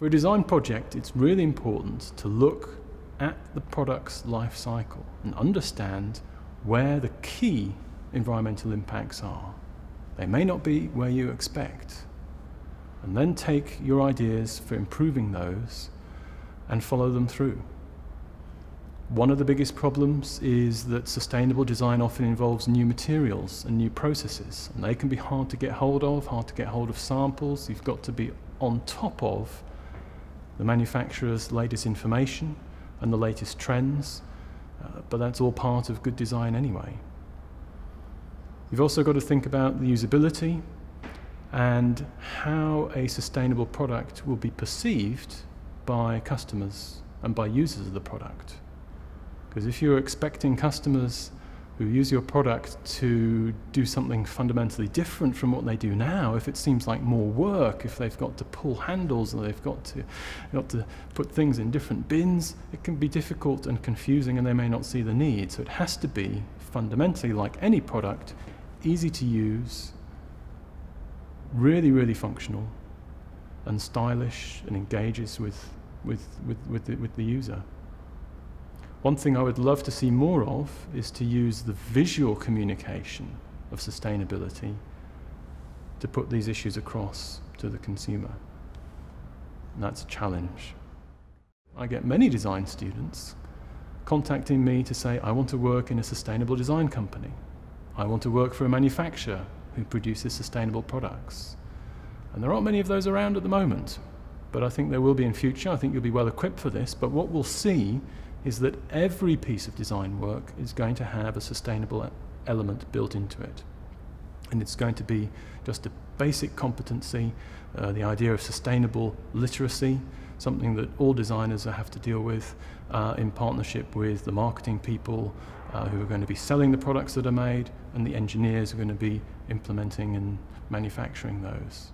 For a design project, it's really important to look at the product's life cycle and understand where the key environmental impacts are. They may not be where you expect. And then take your ideas for improving those and follow them through. One of the biggest problems is that sustainable design often involves new materials and new processes, and they can be hard to get hold of, hard to get hold of samples. You've got to be on top of the manufacturer's latest information and the latest trends, uh, but that's all part of good design anyway. You've also got to think about the usability and how a sustainable product will be perceived by customers and by users of the product. Because if you're expecting customers who use your product to do something fundamentally different from what they do now, if it seems like more work, if they've got to pull handles or they've got to, got to put things in different bins, it can be difficult and confusing and they may not see the need. So it has to be fundamentally like any product, easy to use, really, really functional, and stylish and engages with, with, with, with, the, with the user. One thing I would love to see more of is to use the visual communication of sustainability to put these issues across to the consumer. And that's a challenge. I get many design students contacting me to say, I want to work in a sustainable design company. I want to work for a manufacturer who produces sustainable products. And there aren't many of those around at the moment, but I think there will be in future. I think you'll be well equipped for this. But what we'll see is that every piece of design work is going to have a sustainable element built into it. And it's going to be just a basic competency, uh, the idea of sustainable literacy, something that all designers have to deal with uh, in partnership with the marketing people uh, who are going to be selling the products that are made and the engineers who are going to be implementing and manufacturing those.